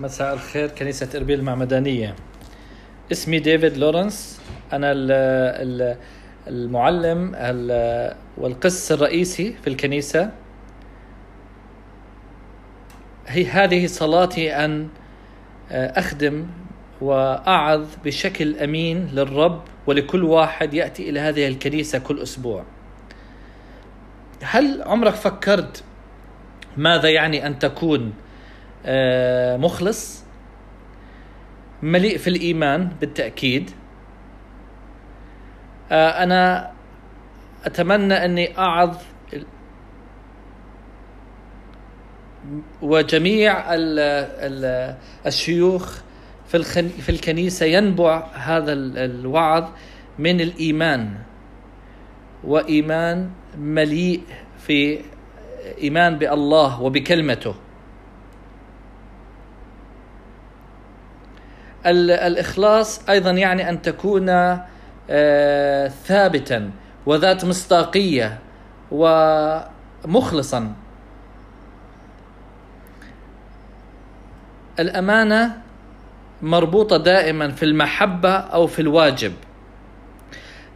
مساء الخير كنيسة إربيل المعمدانية. اسمي ديفيد لورنس أنا ال- ال- المعلم ال- والقس الرئيسي في الكنيسة. هي هذه صلاتي أن أخدم وأعظ بشكل أمين للرب ولكل واحد يأتي إلى هذه الكنيسة كل أسبوع. هل عمرك فكرت ماذا يعني أن تكون مخلص مليء في الإيمان بالتأكيد. آه، أنا أتمنى أني أعظ ال- وجميع ال ال الشيوخ في في الكنيسة ينبع هذا ال- الوعظ من الإيمان وإيمان مليء في إيمان بالله وبكلمته. الإخلاص أيضا يعني أن تكون آه، ثابتا وذات مصداقية ومخلصا. الأمانة مربوطة دائما في المحبة أو في الواجب.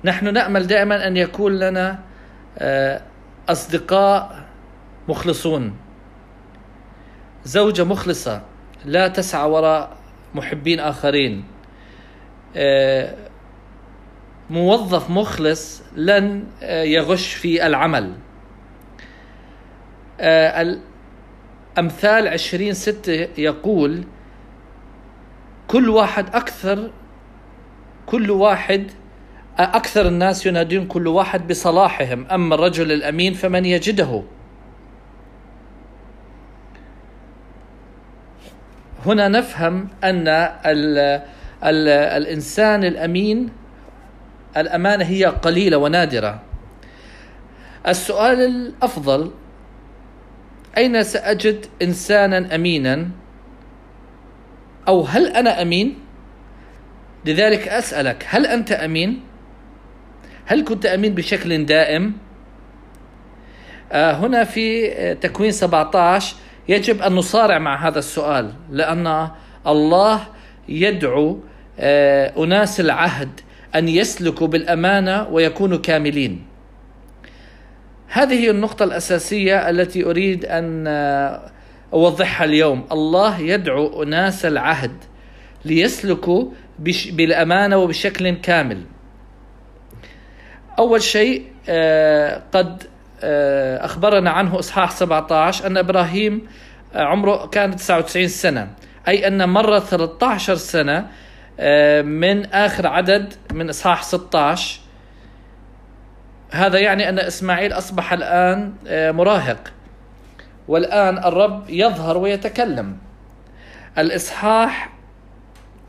نحن نأمل دائما أن يكون لنا آه، أصدقاء مخلصون. زوجة مخلصة لا تسعى وراء محبين آخرين. آه، موظف مخلص لن آه، يغش في العمل. آه، ال- أمثال عشرين ستة يقول كل واحد أكثر كل واحد أكثر الناس ينادون كل واحد بصلاحهم. أما الرجل الأمين فمن يجده؟ هنا نفهم أن ال ال الإنسان الأمين الأمانة هي قليلة ونادرة. السؤال الأفضل أين سأجد إنسانا أمينا؟ أو هل أنا أمين؟ لذلك أسألك هل أنت أمين؟ هل كنت أمين بشكل دائم؟ آه، هنا في تكوين 17 يجب أن نصارع مع هذا السؤال لأن الله يدعو آه، أناس العهد أن يسلكوا بالأمانة ويكونوا كاملين. هذه هي النقطة الأساسية التي أريد أن آه، أوضحها اليوم. الله يدعو أناس العهد ليسلكوا بالأمانة وبشكل كامل. أول شيء آه، قد أخبرنا عنه إصحاح 17 أن إبراهيم آه، عمره كان 99 سنة. أي أن مر 13 سنة آه، من آخر عدد من إصحاح 16 هذا يعني أن إسماعيل أصبح الآن آه، مراهق. والآن الرب يظهر ويتكلم. الإصحاح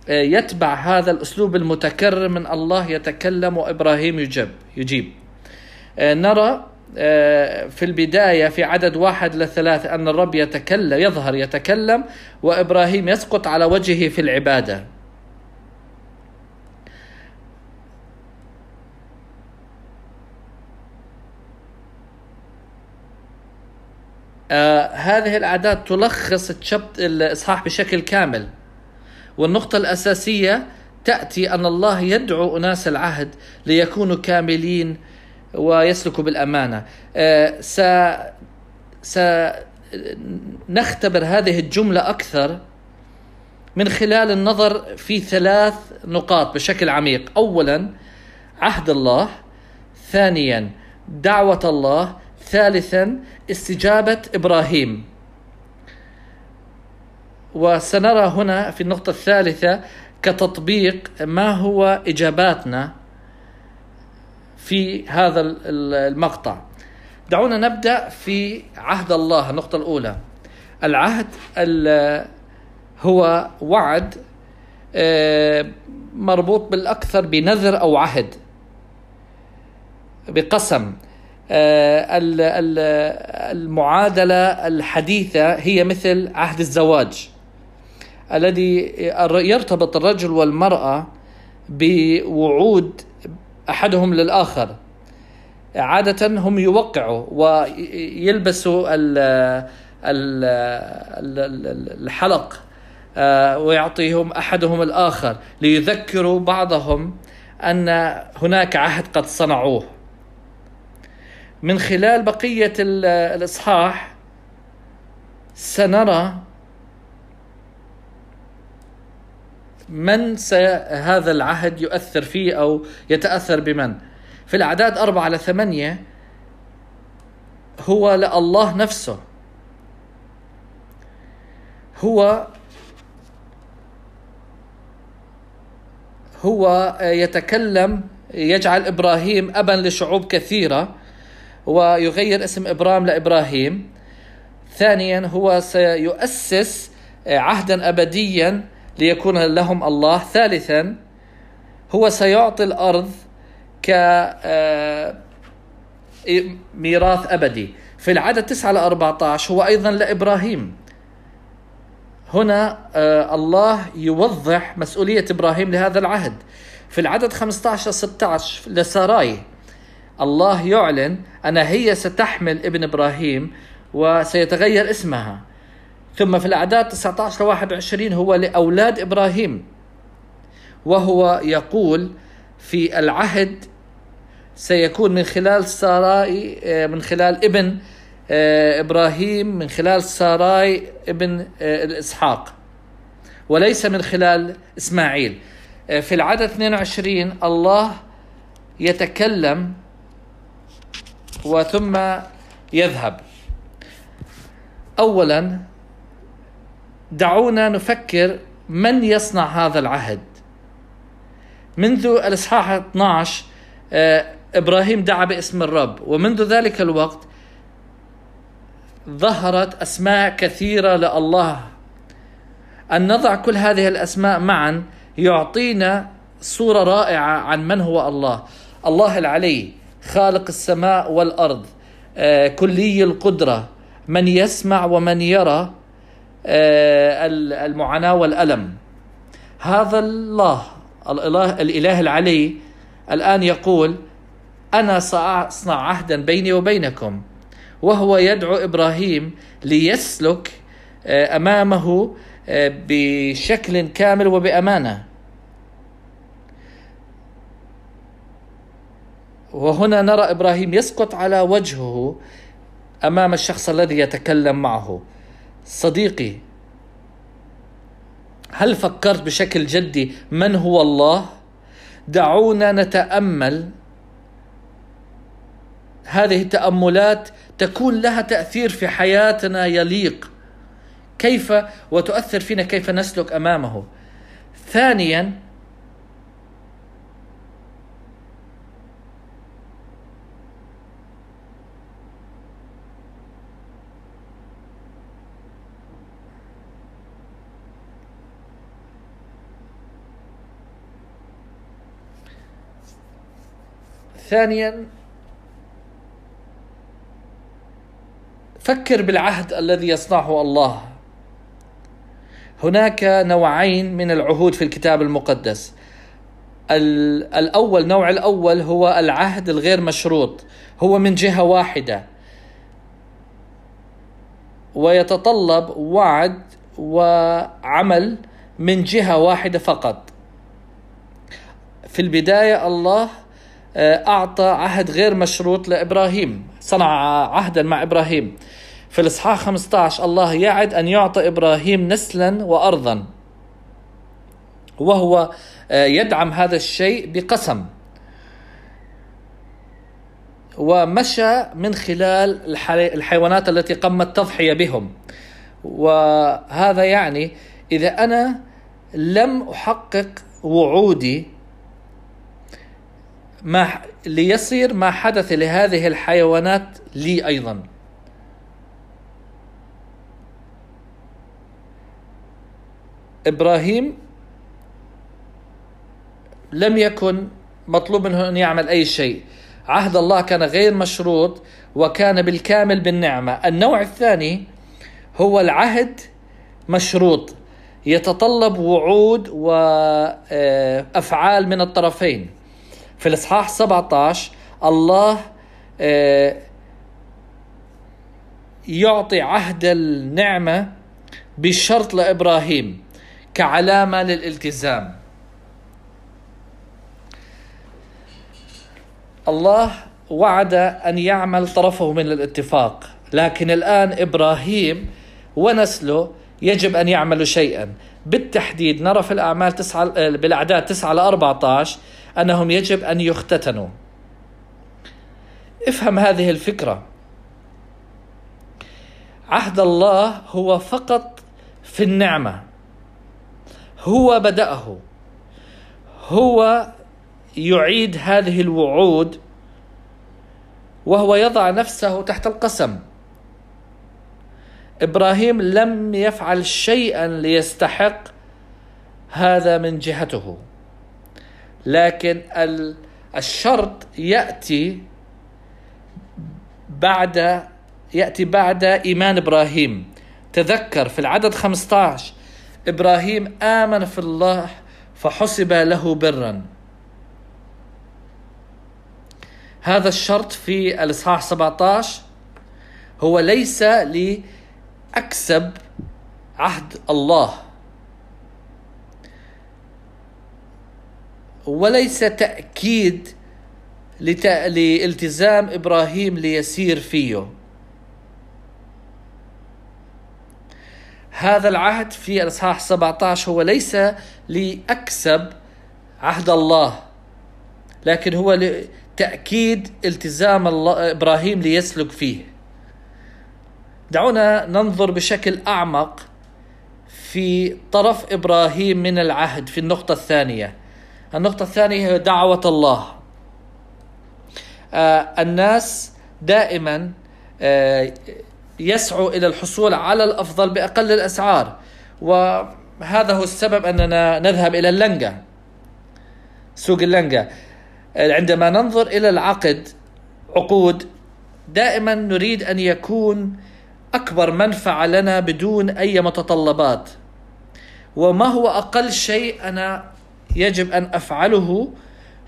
آه، يتبع هذا الأسلوب المتكرر من الله يتكلم وإبراهيم يجيب يجيب. آه، نرى آه، في البداية في عدد واحد لثلاثة أن الرب يتكلم يظهر يتكلم وإبراهيم يسقط على وجهه في العبادة. آه هذه الأعداد تلخص الإصحاح بشكل كامل. والنقطة الأساسية تأتي أن الله يدعو أناس العهد ليكونوا كاملين ويسلكوا بالأمانة. آه س سنختبر هذه الجملة أكثر من خلال النظر في ثلاث نقاط بشكل عميق. أولا عهد الله. ثانيا دعوة الله. ثالثا استجابة إبراهيم. وسنرى هنا في النقطة الثالثة كتطبيق ما هو إجاباتنا. في هذا ال- ال- المقطع. دعونا نبدأ في عهد الله النقطة الأولى. العهد ال- هو وعد آه، مربوط بالأكثر بنذر أو عهد بقسم. آه، ال- ال- المعادلة الحديثة هي مثل عهد الزواج الذي يرتبط الرجل والمرأة بوعود أحدهم للآخر. عادة هم يوقعوا ويلبسوا ال ال ال- ال- الحلق آه، ويعطيهم أحدهم الآخر ليذكروا بعضهم أن هناك عهد قد صنعوه. من خلال بقية الإصحاح سنرى من هذا العهد يؤثر فيه أو يتأثر بمن؟ في الأعداد أربعة على ثمانية هو لله نفسه. هو هو يتكلم يجعل إبراهيم أبا لشعوب كثيرة ويغير اسم إبرام لإبراهيم. ثانيا هو سيؤسس عهدا ابديا ليكون لهم الله ثالثا هو سيعطي الأرض ك آه، ميراث أبدي. في العدد 9 ل 14 هو أيضا لإبراهيم. هنا آه، الله يوضح مسؤولية إبراهيم لهذا العهد. في العدد 15 16 لساراي الله يعلن أن هي ستحمل ابن إبراهيم وسيتغير اسمها. ثم في الأعداد 19 ل 21 هو لأولاد إبراهيم وهو يقول في العهد سيكون من خلال ساراي آه، من خلال ابن آه، إبراهيم من خلال ساراي ابن آه، إسحاق وليس من خلال إسماعيل. في العدد 22 الله يتكلم وثم يذهب. اولا دعونا نفكر من يصنع هذا العهد. منذ الإصحاح 12 آه، إبراهيم دعا باسم الرب ومنذ ذلك الوقت ظهرت أسماء كثيرة لله. أن نضع كل هذه الأسماء معا يعطينا صورة رائعة عن من هو الله. الله العلي خالق السماء والأرض آه، كلي القدرة من يسمع ومن يرى آه، المعاناة والألم. هذا الله الاله الإله العلي الآن يقول أنا سأصنع عهدا بيني وبينكم وهو يدعو إبراهيم ليسلك آه، أمامه بشكل كامل وبأمانة. وهنا نرى إبراهيم يسقط على وجهه أمام الشخص الذي يتكلم معه. صديقي هل فكرت بشكل جدي من هو الله؟ دعونا نتأمل. هذه التأملات تكون لها تأثير في حياتنا يليق. كيف وتؤثر فينا كيف نسلك أمامه؟ ثانيا ثانيا فكر بالعهد الذي يصنعه الله. هناك نوعين من العهود في الكتاب المقدس. الأول نوع الأول هو العهد الغير مشروط هو من جهة واحدة. ويتطلب وعد وعمل من جهة واحدة فقط. في البداية الله أعطى عهد غير مشروط لإبراهيم. صنع عهدا مع إبراهيم. في الإصحاح 15 الله يعد أن يعطي إبراهيم نسلا وأرضا. وهو آه، يدعم هذا الشيء بقسم. ومشى من خلال الحيوانات التي قام التضحية بهم. وهذا يعني إذا أنا لم أحقق وعودي ما ليصير ما حدث لهذه الحيوانات لي أيضا. إبراهيم لم يكن مطلوب منه أن يعمل أي شيء. عهد الله كان غير مشروط وكان بالكامل بالنعمة. النوع الثاني هو العهد مشروط. يتطلب وعود وأفعال من الطرفين. في الإصحاح 17 الله آه، يعطي عهد النعمة بشرط لإبراهيم كعلامة للالتزام. الله وعد أن يعمل طرفه من الاتفاق لكن الآن إبراهيم ونسله يجب أن يعملوا شيئا. بالتحديد نرى في الأعمال تسعة بالأعداد 9 ل 14 أنهم يجب أن يختتنوا. افهم هذه الفكرة. عهد الله هو فقط في النعمة. هو بدأه. هو يعيد هذه الوعود وهو يضع نفسه تحت القسم. إبراهيم لم يفعل شيئا ليستحق هذا من جهته. لكن الشرط يأتي بعد يأتي بعد إيمان إبراهيم. تذكر في العدد 15 إبراهيم آمن في الله فحسب له برا. هذا الشرط في الإصحاح 17 هو ليس لأكسب عهد الله. وليس تأكيد لالتزام إبراهيم ليسير فيه. هذا العهد في الإصحاح 17 هو ليس لأكسب عهد الله لكن هو لتأكيد التزام الله إبراهيم ليسلك فيه. دعونا ننظر بشكل أعمق في طرف إبراهيم من العهد في النقطة الثانية. النقطة الثانية هي دعوة الله. آه، الناس دائما آه، يسعوا إلى الحصول على الأفضل بأقل الأسعار. وهذا هو السبب أننا نذهب إلى اللنجة سوق اللنجة. عندما ننظر إلى العقد عقود دائما نريد أن يكون أكبر منفعة لنا بدون أي متطلبات. وما هو أقل شيء أنا يجب أن أفعله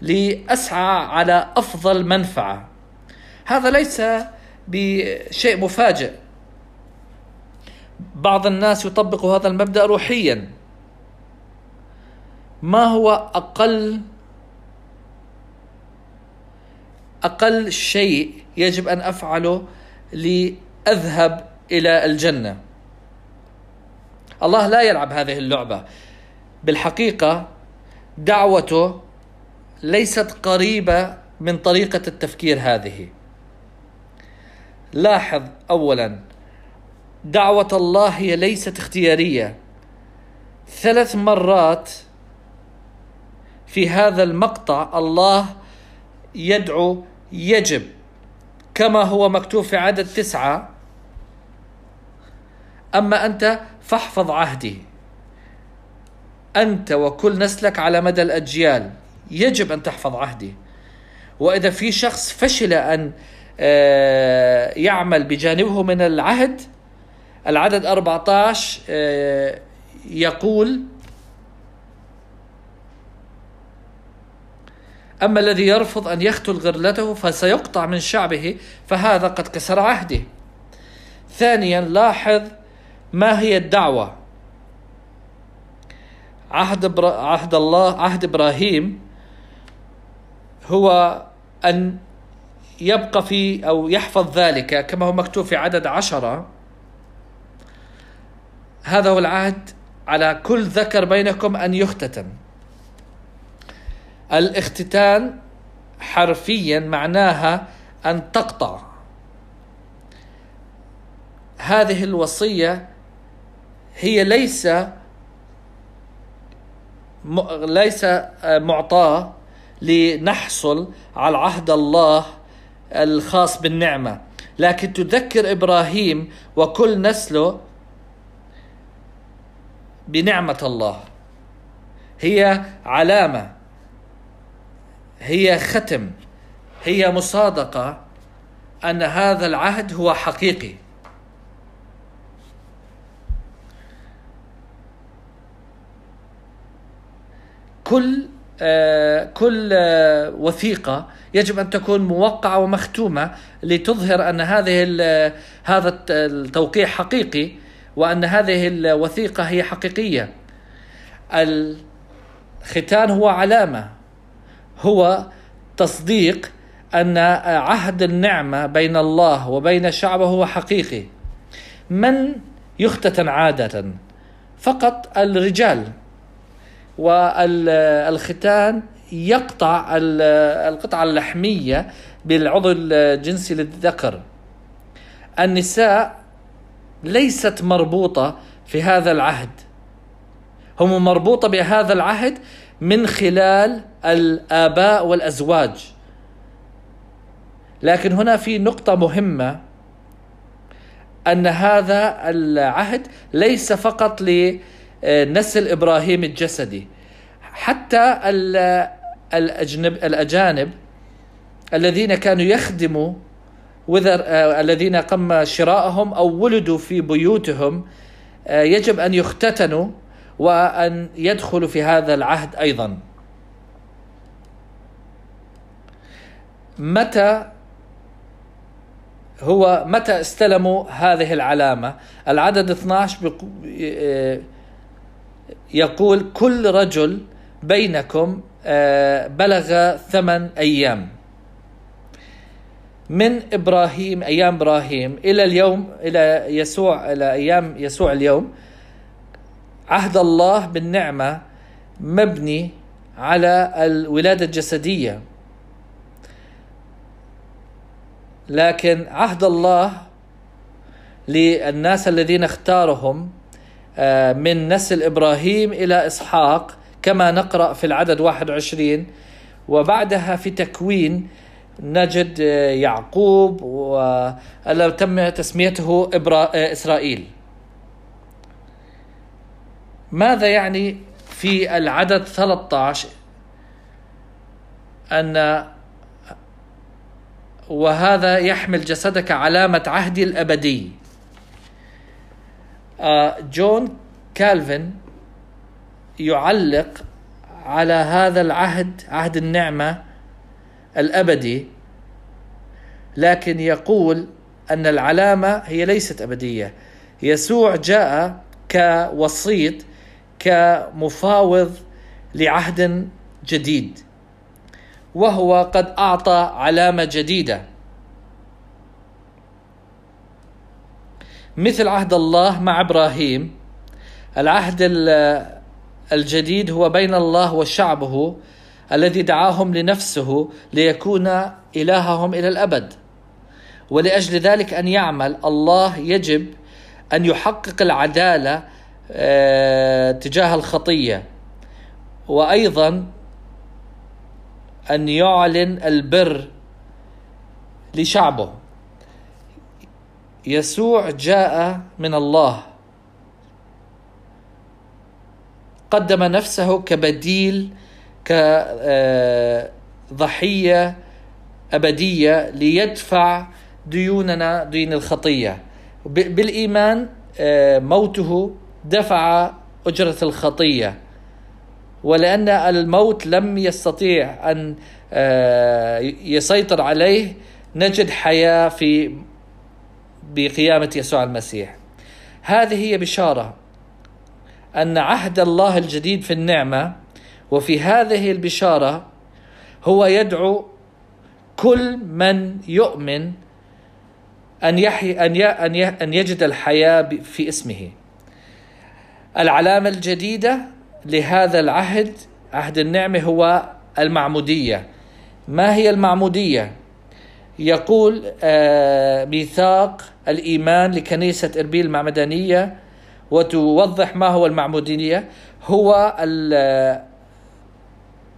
لأسعى على أفضل منفعة. هذا ليس بشيء مفاجئ. بعض الناس يطبق هذا المبدأ روحيا. ما هو أقل أقل شيء يجب أن أفعله لأذهب إلى الجنة؟ الله لا يلعب هذه اللعبة. بالحقيقة دعوته ليست قريبة من طريقة التفكير هذه. لاحظ اولا دعوة الله هي ليست اختيارية. ثلاث مرات في هذا المقطع الله يدعو يجب كما هو مكتوب في عدد تسعة أما أنت فاحفظ عهدي أنت وكل نسلك على مدى الأجيال. يجب أن تحفظ عهدي. وإذا في شخص فشل أن آه، يعمل بجانبه من العهد العدد 14 آه، يقول أما الذي يرفض أن يقتل غرلته فسيقطع من شعبه فهذا قد كسر عهده. ثانيا لاحظ ما هي الدعوة. عهد عهد الله عهد إبراهيم هو أن يبقى في أو يحفظ ذلك كما هو مكتوب في عدد عشرة. هذا هو العهد على كل ذكر بينكم أن يختتن الاختتان حرفيا معناها أن تقطع. هذه الوصية هي ليس ليس معطاة لنحصل على عهد الله الخاص بالنعمة. لكن تذكر إبراهيم وكل نسله بنعمة الله. هي علامة هي ختم هي مصادقة أن هذا العهد هو حقيقي. كل آه كل آه وثيقة يجب أن تكون موقعة ومختومة لتظهر أن هذه هذا التوقيع حقيقي وأن هذه الوثيقة هي حقيقية. الختان هو علامة هو تصديق أن عهد النعمة بين الله وبين شعبه هو حقيقي. من يختتن عادة؟ فقط الرجال. والختان يقطع القطعة اللحمية بالعضو الجنسي للذكر. النساء ليست مربوطة في هذا العهد. هم مربوطة بهذا العهد من خلال الآباء والأزواج. لكن هنا في نقطة مهمة أن هذا العهد ليس فقط لنسل إبراهيم الجسدي. حتى الأجنب الأجانب الذين كانوا يخدموا وذر الذين قم شراءهم أو ولدوا في بيوتهم يجب أن يختتنوا وأن يدخلوا في هذا العهد أيضا. متى هو متى استلموا هذه العلامة؟ العدد 12 يقول كل رجل بينكم آه، بلغ ثمان أيام. من إبراهيم أيام إبراهيم إلى اليوم إلى يسوع إلى أيام يسوع اليوم عهد الله بالنعمة مبني على الولادة الجسدية. لكن عهد الله للناس الذين اختارهم من نسل إبراهيم إلى إسحاق كما نقرأ في العدد 21 وبعدها في تكوين نجد آه، يعقوب وتم تسميته آه، إسرائيل. ماذا يعني في العدد 13 أن وهذا يحمل جسدك علامة عهدي الأبدي. آه، جون كالفن يعلق على هذا العهد عهد النعمة الأبدي لكن يقول أن العلامة هي ليست أبدية. يسوع جاء كوسيط كمفاوض لعهد جديد وهو قد أعطى علامة جديدة. مثل عهد الله مع إبراهيم. العهد الجديد هو بين الله وشعبه الذي دعاهم لنفسه ليكون إلههم إلى الأبد. ولأجل ذلك أن يعمل الله يجب أن يحقق العدالة آه، تجاه الخطية. وأيضا أن يعلن البر لشعبه. يسوع جاء من الله. قدم نفسه كبديل كضحيه أبدية ليدفع ديوننا دين الخطية. بالإيمان آه، موته دفع أجرة الخطية. ولأن الموت لم يستطيع أن آه، يسيطر عليه نجد حياة في بقيامة يسوع المسيح. هذه هي بشارة أن عهد الله الجديد في النعمة وفي هذه البشارة هو يدعو كل من يؤمن أن يحي أن أن يجد الحياة في اسمه. العلامة الجديدة لهذا العهد عهد النعمة هو المعمودية. ما هي المعمودية؟ يقول آه ميثاق الإيمان لكنيسة إربيل المعمدانية وتوضح ما هو المعمودية. هو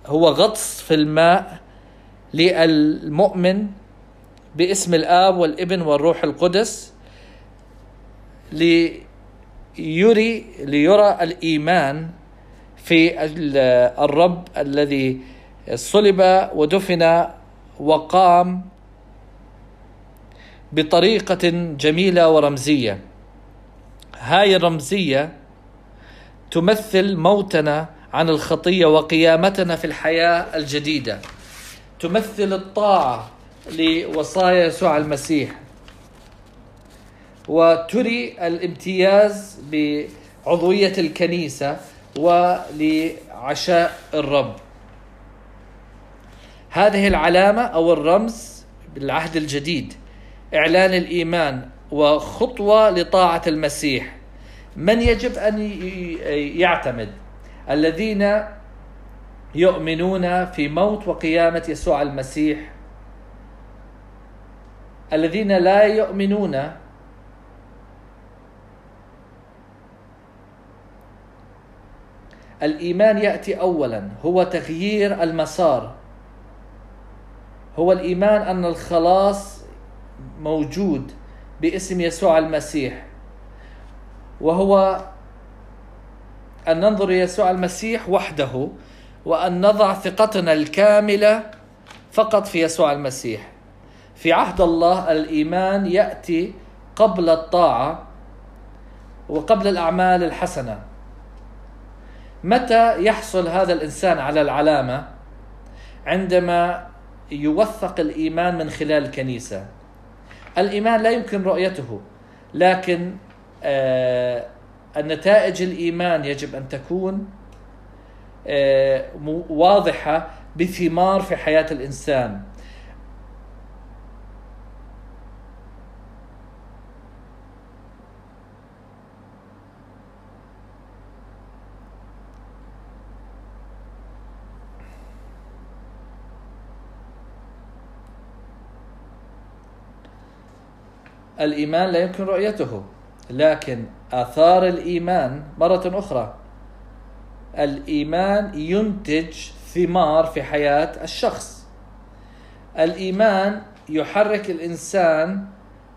هو غطس في الماء للمؤمن باسم الآب والابن والروح القدس ليري ليرى الإيمان في الرب الذي صلب ودفن وقام بطريقة جميلة ورمزية. هاي الرمزية تمثل موتنا عن الخطية وقيامتنا في الحياة الجديدة. تمثل الطاعة لوصايا يسوع المسيح. وتري الامتياز بعضوية الكنيسة ولعشاء الرب. هذه العلامة أو الرمز بالعهد الجديد. إعلان الإيمان وخطوة لطاعة المسيح. من يجب أن يعتمد؟ الذين يؤمنون في موت وقيامة يسوع المسيح. الذين لا يؤمنون الإيمان يأتي اولا هو تغيير المسار. هو الإيمان أن الخلاص موجود باسم يسوع المسيح وهو أن ننظر يسوع المسيح وحده وأن نضع ثقتنا الكاملة فقط في يسوع المسيح. في عهد الله الإيمان يأتي قبل الطاعة وقبل الأعمال الحسنة. متى يحصل هذا الإنسان على العلامة؟ عندما يوثق الإيمان من خلال الكنيسة. الإيمان لا يمكن رؤيته لكن آه النتائج الإيمان يجب أن تكون آه واضحة بثمار في حياة الإنسان. الإيمان لا يمكن رؤيته لكن آثار الإيمان مرة أخرى. الإيمان ينتج ثمار في حياة الشخص. الإيمان يحرك الإنسان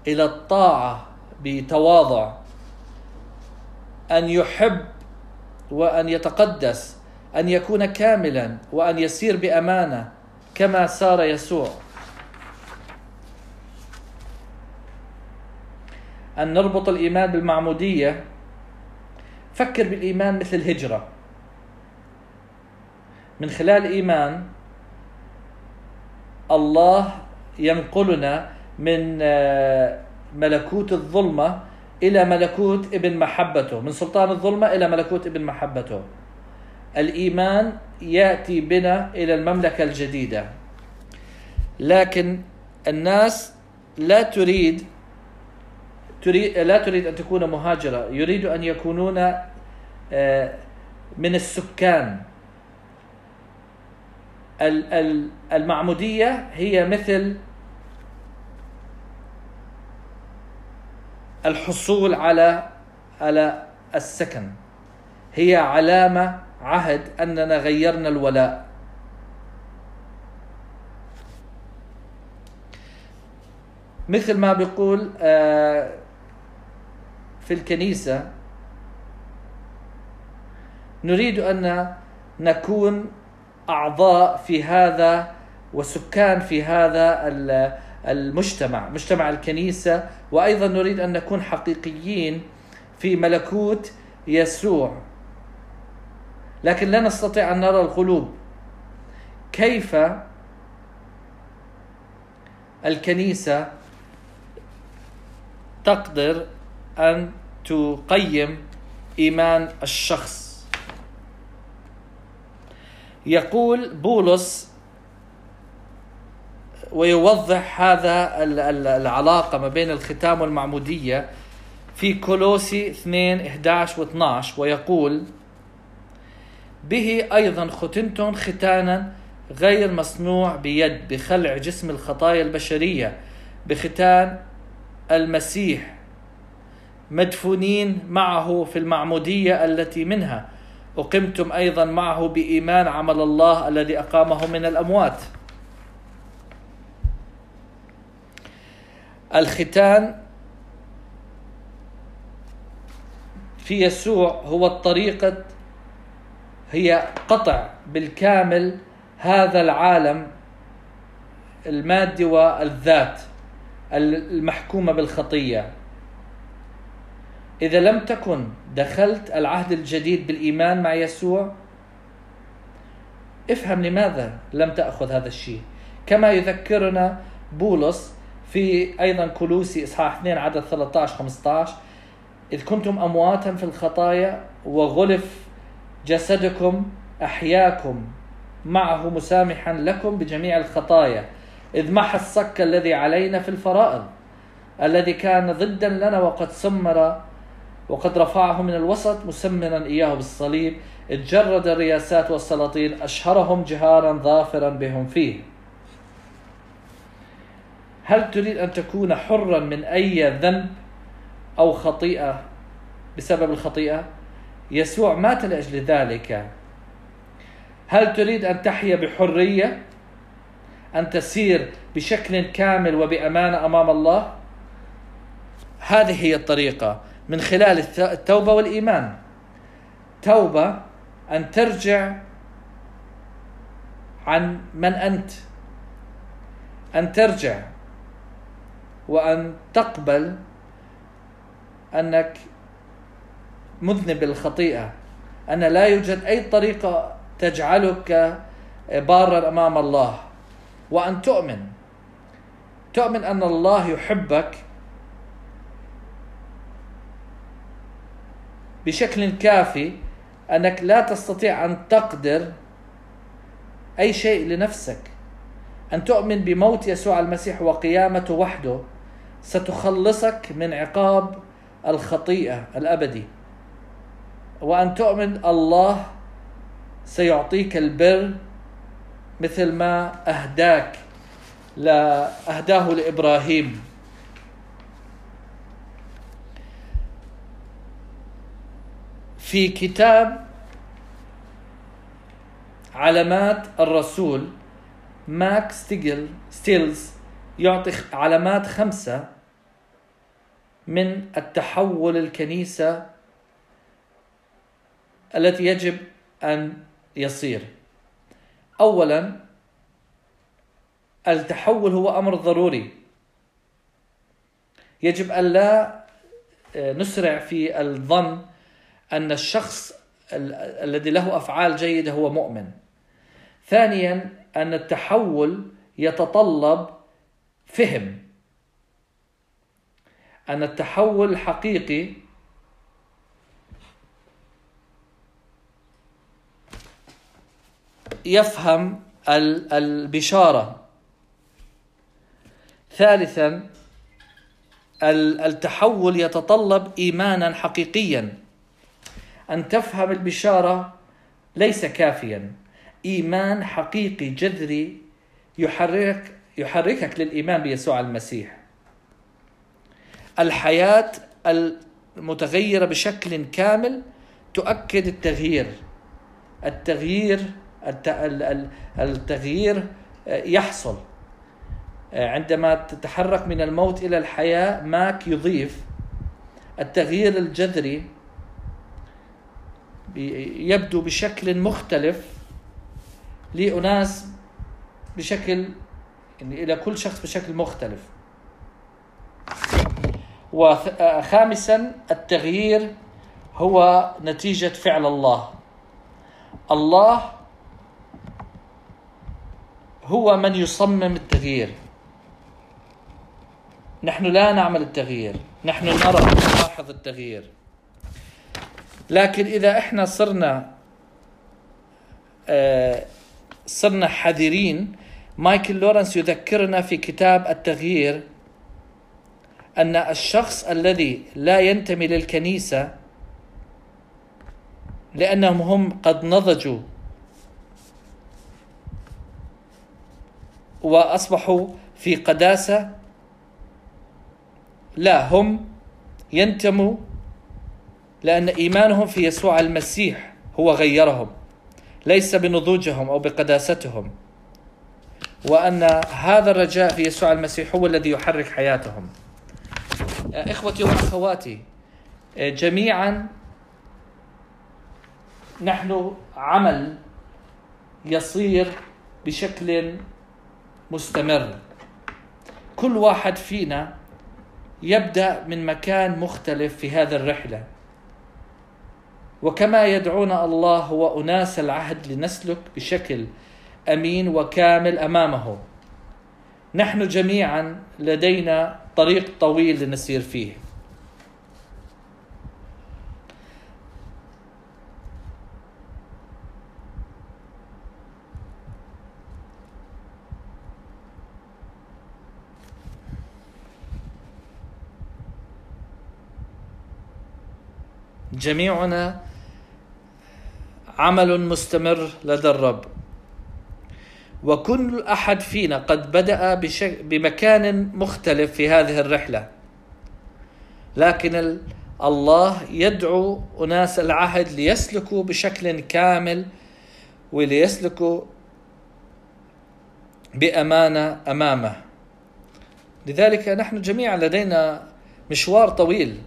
إلى الطاعة بتواضع. أن يحب وأن يتقدس أن يكون كاملا وأن يسير بأمانة كما سار يسوع. أن نربط الإيمان بالمعمودية. فكر بالإيمان مثل الهجرة. من خلال الإيمان الله ينقلنا من آه، ملكوت الظلمة إلى ملكوت ابن محبته من سلطان الظلمة إلى ملكوت ابن محبته. الإيمان يأتي بنا إلى المملكة الجديدة. لكن الناس لا تريد تريد لا تريد أن تكون مهاجرة. يريد أن يكونون آه، من السكان. المعمودية هي مثل الحصول على على السكن. هي علامة عهد أننا غيرنا الولاء. مثل ما بيقول آه في الكنيسة نريد أن نكون أعضاء في هذا وسكان في هذا المجتمع مجتمع الكنيسة. وأيضا نريد أن نكون حقيقيين في ملكوت يسوع. لكن لا نستطيع أن نرى القلوب. كيف الكنيسة تقدر أن تقيم إيمان الشخص. يقول بولس ويوضح هذا العلاقة ما بين الختام والمعمودية في كولوسي 2 11 و 12 ويقول به أيضا ختنتم ختانا غير مصنوع بيد بخلع جسم الخطايا البشرية بختان المسيح مدفونين معه في المعمودية التي منها. أقمتم أيضا معه بإيمان عمل الله الذي أقامه من الأموات. الختان في يسوع هو الطريقة هي قطع بالكامل هذا العالم المادي والذات المحكومة بالخطية. إذا لم تكن دخلت العهد الجديد بالإيمان مع يسوع افهم لماذا لم تأخذ هذا الشيء. كما يذكرنا بولس في أيضا كلوسي إصحاح 2 عدد 13 15 إذ كنتم أمواتا في الخطايا وغلف جسدكم أحياكم معه مسامحا لكم بجميع الخطايا إذ محى الصك الذي علينا في الفرائض الذي كان ضدا لنا وقد سمر وقد رفعه من الوسط مسمرا إياه بالصليب إذ جرد الرياسات والسلاطين أشهرهم جهارا ظافرا بهم فيه. هل تريد أن تكون حرا من أي ذنب أو خطيئة؟ بسبب الخطيئة؟ يسوع مات لأجل ذلك. هل تريد أن تحيا بحرية؟ أن تسير بشكل كامل وبأمانة أمام الله؟ هذه هي الطريقة. من خلال التوبة والإيمان. توبة أن ترجع عن من أنت. أن ترجع وأن تقبل أنك مذنب الخطيئة أن لا يوجد أي طريقة تجعلك بارا أمام الله. وأن تؤمن. تؤمن أن الله يحبك بشكل كافي أنك لا تستطيع أن تقدر أي شيء لنفسك. أن تؤمن بموت يسوع المسيح وقيامته وحده ستخلصك من عقاب الخطيئة الأبدي. وأن تؤمن الله سيعطيك البر مثل ما أهداك لا أهداه لإبراهيم. في كتاب علامات الرسول ماك ستيجل ستيلز يعطي علامات خمسة من التحول الكنيسة التي يجب أن يصير. أولا التحول هو أمر ضروري. يجب أن لا نسرع في الظن أن الشخص الذي له أفعال جيدة هو مؤمن. ثانيا أن التحول يتطلب فهم. أن التحول الحقيقي يفهم البشارة. ثالثا التحول يتطلب إيمانا حقيقيا. أن تفهم البشارة ليس كافيا. إيمان حقيقي جذري يحرك يحركك للإيمان بيسوع المسيح. الحياة المتغيرة بشكل كامل تؤكد التغيير. التغيير التغيير يحصل. عندما تتحرك من الموت إلى الحياة ماك يضيف. التغيير الجذري يبدو بشكل مختلف لأناس بشكل يعني إلى كل شخص بشكل مختلف. وخامسا التغيير هو نتيجة فعل الله. الله هو من يصمم التغيير. نحن لا نعمل التغيير. نحن نرى نلاحظ التغيير. لكن إذا إحنا صرنا آه، صرنا حذرين مايكل لورنس يذكرنا في كتاب التغيير أن الشخص الذي لا ينتمي للكنيسة لأنهم هم قد نضجوا وأصبحوا في قداسة لا هم ينتموا لأن إيمانهم في يسوع المسيح هو غيرهم ليس بنضوجهم أو بقداستهم. وأن هذا الرجاء في يسوع المسيح هو الذي يحرك حياتهم. إخوتي وأخواتي جميعا نحن عمل يصير بشكل مستمر. كل واحد فينا يبدأ من مكان مختلف في هذه الرحلة. وكما يدعون الله وأناس العهد لنسلك بشكل أمين وكامل أمامه. نحن جميعا لدينا طريق طويل لنسير فيه. جميعنا عمل مستمر لدى الرب. وكل أحد فينا قد بدأ بمكان مختلف في هذه الرحلة. لكن الله يدعو أناس العهد ليسلكوا بشكل كامل وليسلكوا بأمانة أمامه. لذلك نحن جميعا لدينا مشوار طويل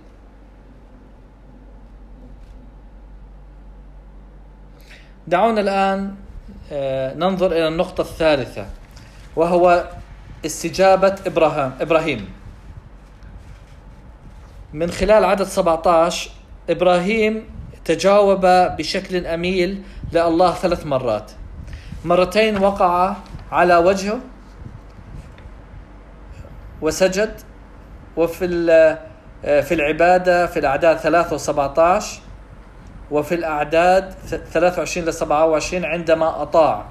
دعونا الآن آه، ننظر إلى النقطة الثالثة وهو استجابة إبراهيم إبراهيم. من خلال عدد 17 إبراهيم تجاوب بشكل أميل لله ثلاث مرات. مرتين وقع على وجهه وسجد وفي آه، في العبادة في الأعداد 3 و17 وفي الأعداد 23 ل 27 عندما أطاع.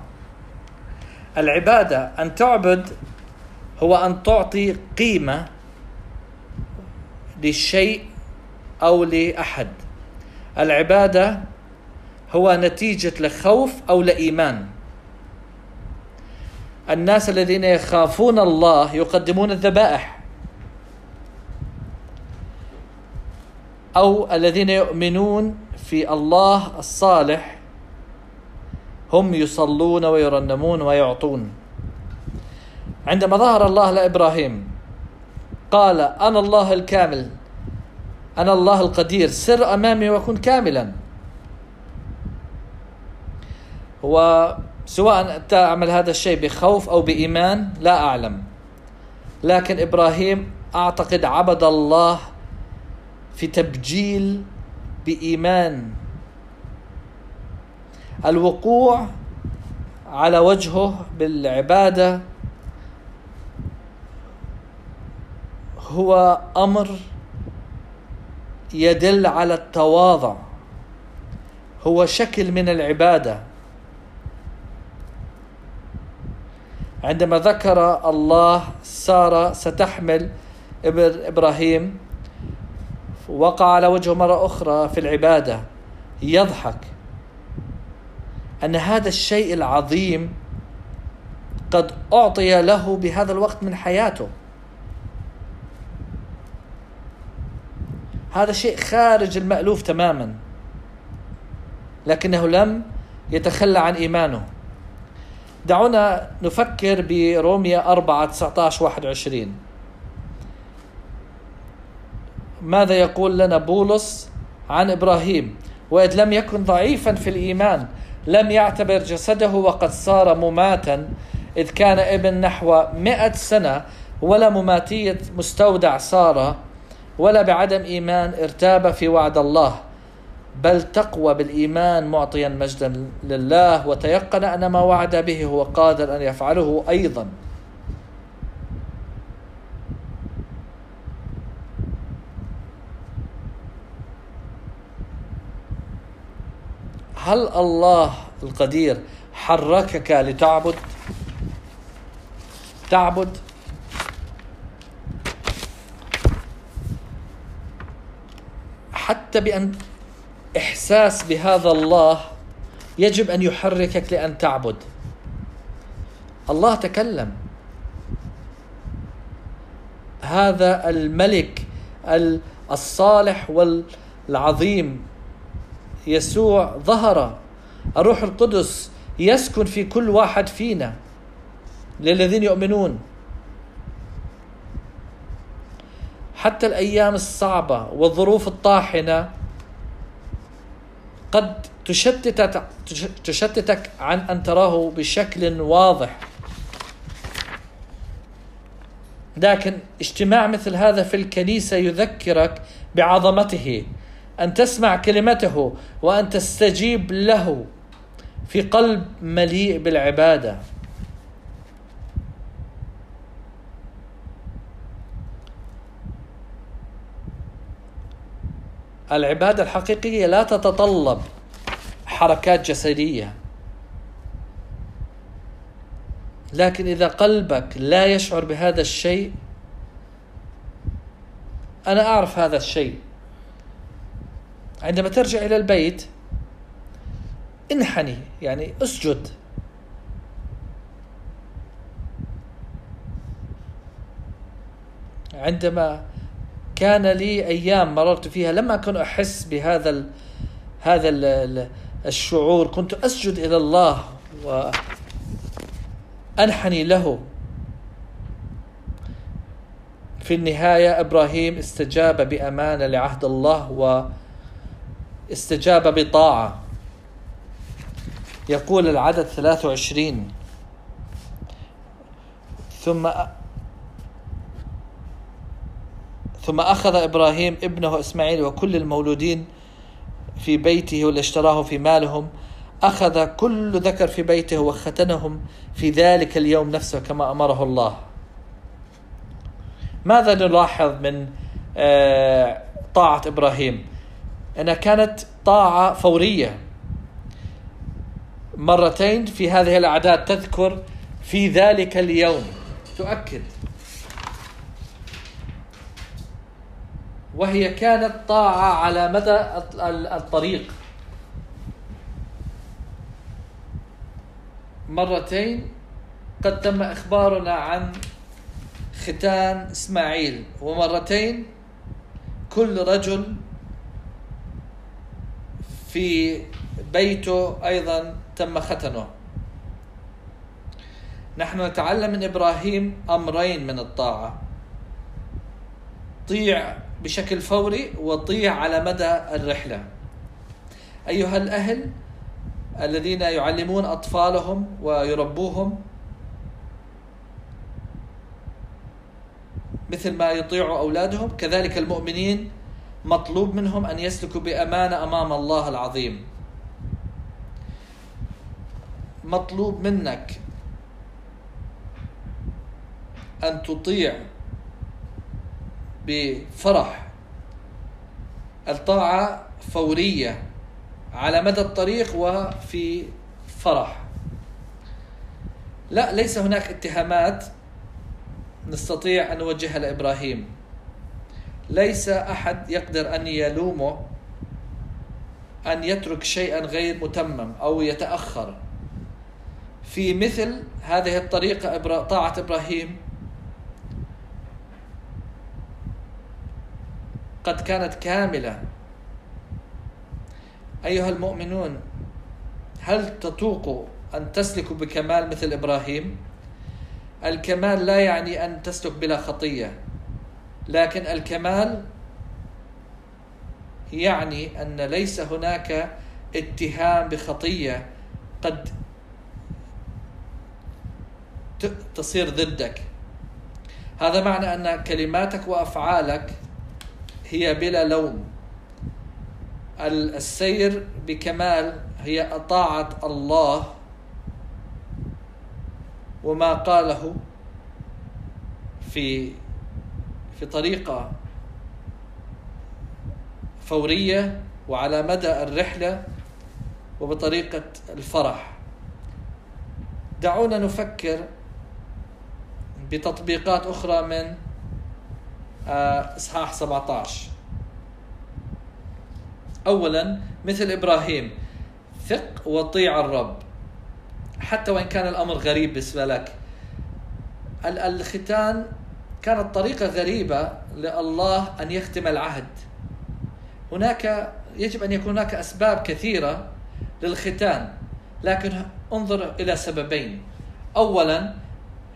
العبادة أن تعبد هو أن تعطي قيمة للشيء أو لأحد. العبادة هو نتيجة لخوف أو لإيمان. الناس الذين يخافون الله يقدمون الذبائح. أو الذين يؤمنون في الله الصالح هم يصلون ويرنمون ويعطون. عندما ظهر الله لإبراهيم قال أنا الله الكامل أنا الله القدير سر أمامي وكن كاملا. و سواء تعمل هذا الشيء بخوف أو بإيمان لا أعلم. لكن إبراهيم أعتقد عبد الله في تبجيل بإيمان. الوقوع على وجهه بالعبادة هو أمر يدل على التواضع هو شكل من العبادة. عندما ذكر الله سارة ستحمل إبراهيم وقع على وجهه مرة أخرى في العبادة يضحك أن هذا الشيء العظيم قد أعطي له بهذا الوقت من حياته. هذا شيء خارج المألوف تماما لكنه لم يتخلى عن إيمانه. دعونا نفكر بروميا 4 19 21 ماذا يقول لنا بولس عن إبراهيم؟ وإذ لم يكن ضعيفا في الإيمان لم يعتبر جسده وقد صار مماتا إذ كان ابن نحو مئة سنة ولا مماتية مستودع صار ولا بعدم إيمان ارتاب في وعد الله. بل تقوى بالإيمان معطيا مجدا لله وتيقن أن ما وعد به هو قادر أن يفعله أيضا. هل الله القدير حركك لتعبد؟ تعبد؟ حتى بأن إحساس بهذا الله يجب أن يحركك لأن تعبد. الله تكلم. هذا الملك الصالح والعظيم يسوع ظهر. الروح القدس يسكن في كل واحد فينا. للذين يؤمنون. حتى الأيام الصعبة والظروف الطاحنة قد تشتتك تشتتك عن أن تراه بشكل واضح. لكن اجتماع مثل هذا في الكنيسة يذكرك بعظمته. أن تسمع كلمته وأن تستجيب له في قلب مليء بالعبادة. العبادة الحقيقية لا تتطلب حركات جسدية. لكن إذا قلبك لا يشعر بهذا الشيء أنا أعرف هذا الشيء. عندما ترجع إلى البيت انحني يعني اسجد. عندما كان لي أيام مررت فيها لم أكن أحس بهذا ال هذا ال الشعور. كنت أسجد إلى الله وأنحني له. في النهاية إبراهيم استجاب بأمانة لعهد الله واستجاب بطاعة. يقول العدد 23 ثم ثم أخذ إبراهيم ابنه إسماعيل وكل المولودين في بيته واللي اشتراه في مالهم. أخذ كل ذكر في بيته وختنهم في ذلك اليوم نفسه كما أمره الله. ماذا نلاحظ من آه، طاعة إبراهيم؟ أنها كانت طاعة فورية. مرتين في هذه الأعداد تذكر في ذلك اليوم. تؤكد. وهي كانت طاعة على مدى الطريق. مرتين قد تم إخبارنا عن ختان إسماعيل. ومرتين كل رجل في بيته أيضا تم ختنه. نحن نتعلم من إبراهيم أمرين من الطاعة. طيع بشكل فوري وطيع على مدى الرحلة. أيها الأهل الذين يعلمون أطفالهم ويربوهم مثل ما يطيعوا أولادهم كذلك المؤمنين مطلوب منهم أن يسلكوا بأمانة أمام الله العظيم. مطلوب منك أن تطيع بفرح الطاعة فورية على مدى الطريق وفي فرح. لا ليس هناك اتهامات نستطيع أن نوجهها لإبراهيم. ليس أحد يقدر أن يلومه أن يترك شيئا غير متمم أو يتأخر. في مثل هذه الطريقة طاعة إبراهيم قد كانت كاملة. أيها المؤمنون هل تطوق أن تسلكوا بكمال مثل إبراهيم؟ الكمال لا يعني أن تسلك بلا خطية. لكن الكمال يعني أن ليس هناك اتهام بخطية قد تصير ضدك. هذا معنى أن كلماتك وأفعالك هي بلا لوم. السير بكمال هي طاعة الله وما قاله في في طريقة فورية وعلى مدى الرحلة وبطريقة الفرح. دعونا نفكر بتطبيقات أخرى من آه، إصحاح 17 أولا مثل إبراهيم ثق وطيع الرب. حتى وإن كان الأمر غريب بالنسبة لك الختان كانت طريقة غريبة لله أن يختم العهد. هناك يجب أن يكون هناك أسباب كثيرة للختان لكن انظر إلى سببين. أولا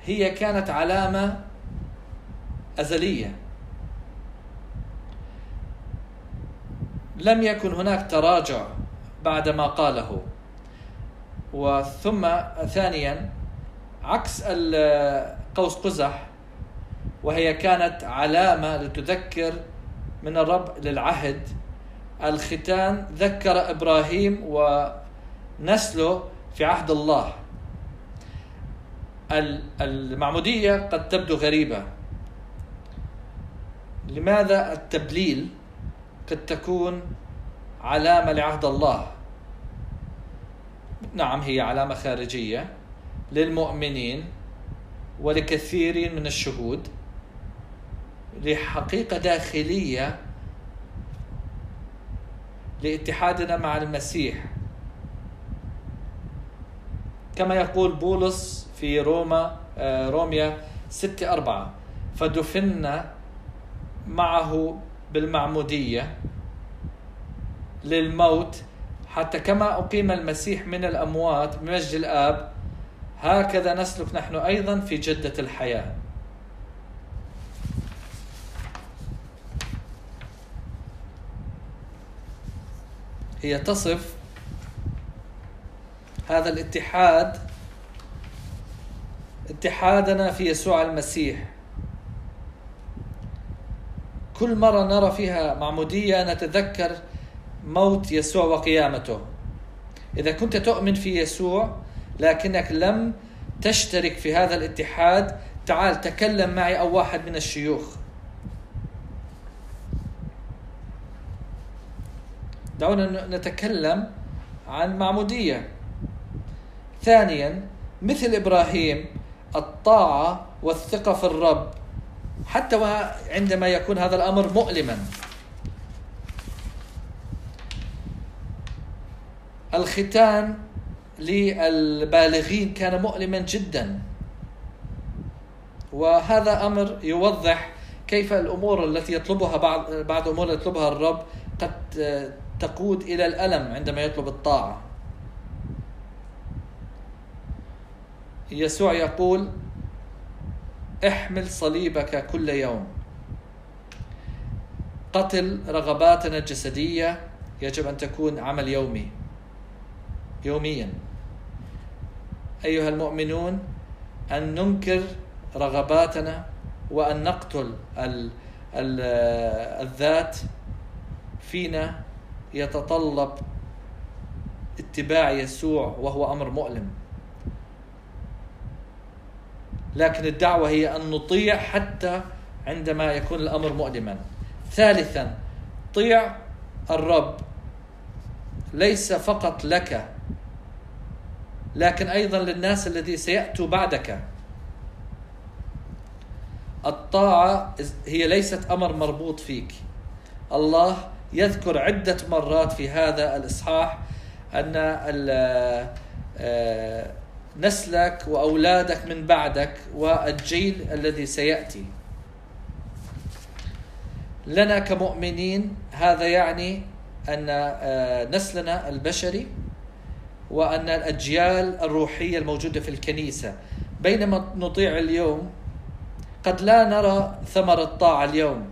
هي كانت علامة أزلية. لم يكن هناك تراجع بعد ما قاله. وثم ثانيا عكس قوس قزح وهي كانت علامة لتذكر من الرب للعهد. الختان ذكر إبراهيم ونسله في عهد الله. المعمودية قد تبدو غريبة. لماذا التبليل قد تكون علامة لعهد الله؟ نعم هي علامة خارجية للمؤمنين ولكثير من الشهود. لحقيقة داخلية لاتحادنا مع المسيح. كما يقول بولس في روما آه، روميا 6 4 فدفنا معه بالمعمودية للموت حتى كما أقيم المسيح من الأموات بمجد الآب هكذا نسلك نحن أيضا في جدة الحياة. هي تصف هذا الاتحاد اتحادنا في يسوع المسيح. كل مرة نرى فيها معمودية نتذكر موت يسوع وقيامته. إذا كنت تؤمن في يسوع لكنك لم تشترك في هذا الاتحاد تعال تكلم معي أو واحد من الشيوخ. دعونا نتكلم عن معمودية. ثانيا مثل إبراهيم الطاعة والثقة في الرب حتى عندما يكون هذا الأمر مؤلما. الختان للبالغين كان مؤلما جدا. وهذا أمر يوضح كيف الأمور التي يطلبها بعض بعض الأمور التي يطلبها الرب قد تقود إلى الألم عندما يطلب الطاعة. يسوع يقول: احمل صليبك كل يوم. قتل رغباتنا الجسدية يجب أن تكون عمل يومي. يوميا. أيها المؤمنون أن ننكر رغباتنا وأن نقتل الذات فينا يتطلب اتباع يسوع وهو أمر مؤلم. لكن الدعوة هي أن نطيع حتى عندما يكون الأمر مؤلما. ثالثا طيع الرب. ليس فقط لك لكن أيضا للناس الذي سيأتوا بعدك. الطاعة هي ليست أمر مربوط فيك. الله يذكر عدة مرات في هذا الإصحاح أن آه، نسلك وأولادك من بعدك والجيل الذي سيأتي. لنا كمؤمنين هذا يعني أن آه، نسلنا البشري وأن الأجيال الروحية الموجودة في الكنيسة. بينما نطيع اليوم قد لا نرى ثمر الطاعة اليوم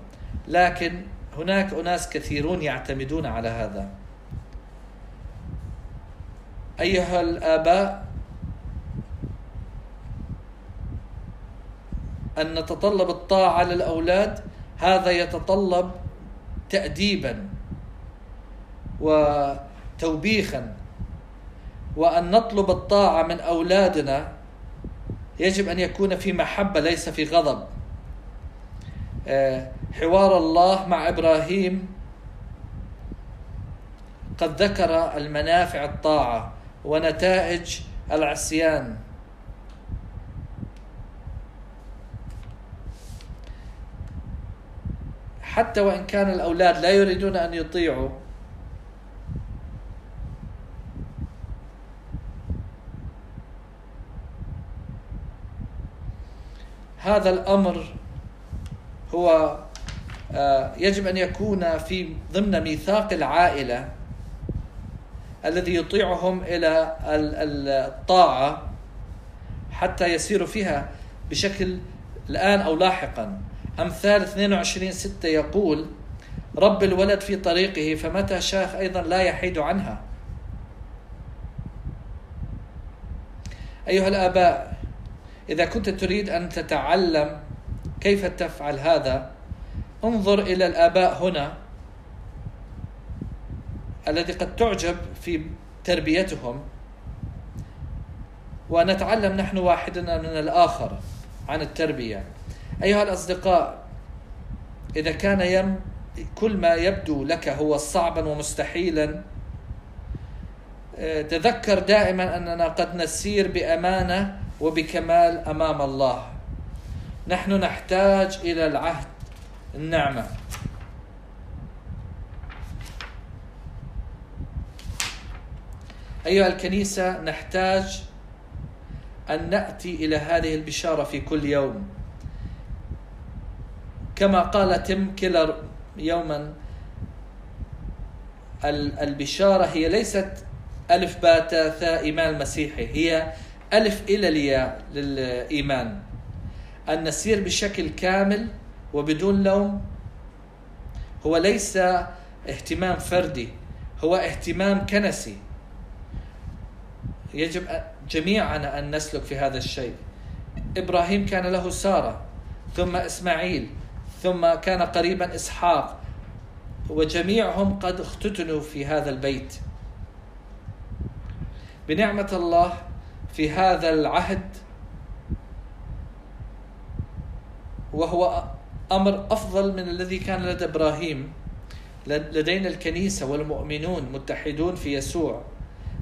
لكن هناك أناس كثيرون يعتمدون على هذا. أيها الآباء أن نتطلب الطاعة للأولاد هذا يتطلب تأديبا وتوبيخا. وأن نطلب الطاعة من أولادنا يجب أن يكون في محبة ليس في غضب. آه، حوار الله مع إبراهيم قد ذكر المنافع الطاعة ونتائج العصيان. حتى وإن كان الأولاد لا يريدون أن يطيعوا هذا الأمر هو يجب أن يكون في ضمن ميثاق العائلة الذي يطيعهم إلى الطاعة حتى يسيروا فيها بشكل الآن أو لاحقا. أمثال 22 6 يقول رب الولد في طريقه فمتى شاخ أيضا لا يحيد عنها؟ أيها الآباء إذا كنت تريد أن تتعلم كيف تفعل هذا انظر إلى الآباء هنا الذي قد تعجب في تربيتهم. ونتعلم نحن واحدنا من الآخر عن التربية. أيها الأصدقاء إذا كان يم كل ما يبدو لك هو صعبا ومستحيلا تذكر دائما أننا قد نسير بأمانة وبكمال أمام الله. نحن نحتاج إلى العهد النعمة. أيها الكنيسة نحتاج أن نأتي إلى هذه البشارة في كل يوم. كما قال تيم كيلر يوما البشارة هي ليست ألف باتا ثاء إيمان المسيحي هي ألف إلى الياء للإيمان. أن نسير بشكل كامل وبدون لوم. هو ليس اهتمام فردي هو اهتمام كنسي. يجب جميعنا أن نسلك في هذا الشيء. إبراهيم كان له سارة ثم إسماعيل ثم كان قريبا إسحاق وجميعهم قد اختتنوا في هذا البيت. بنعمة الله في هذا العهد وهو أمر أفضل من الذي كان لدى إبراهيم. لدينا الكنيسة والمؤمنون متحدون في يسوع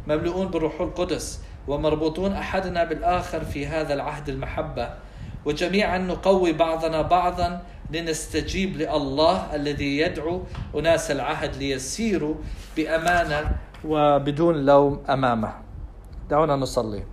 مملوءون بالروح القدس ومربوطون أحدنا بالآخر في هذا العهد المحبة. وجميعا نقوي بعضنا بعضا لنستجيب لله الذي يدعو أناس العهد ليسيروا بأمانة وبدون لوم أمامه. دعونا نصلي.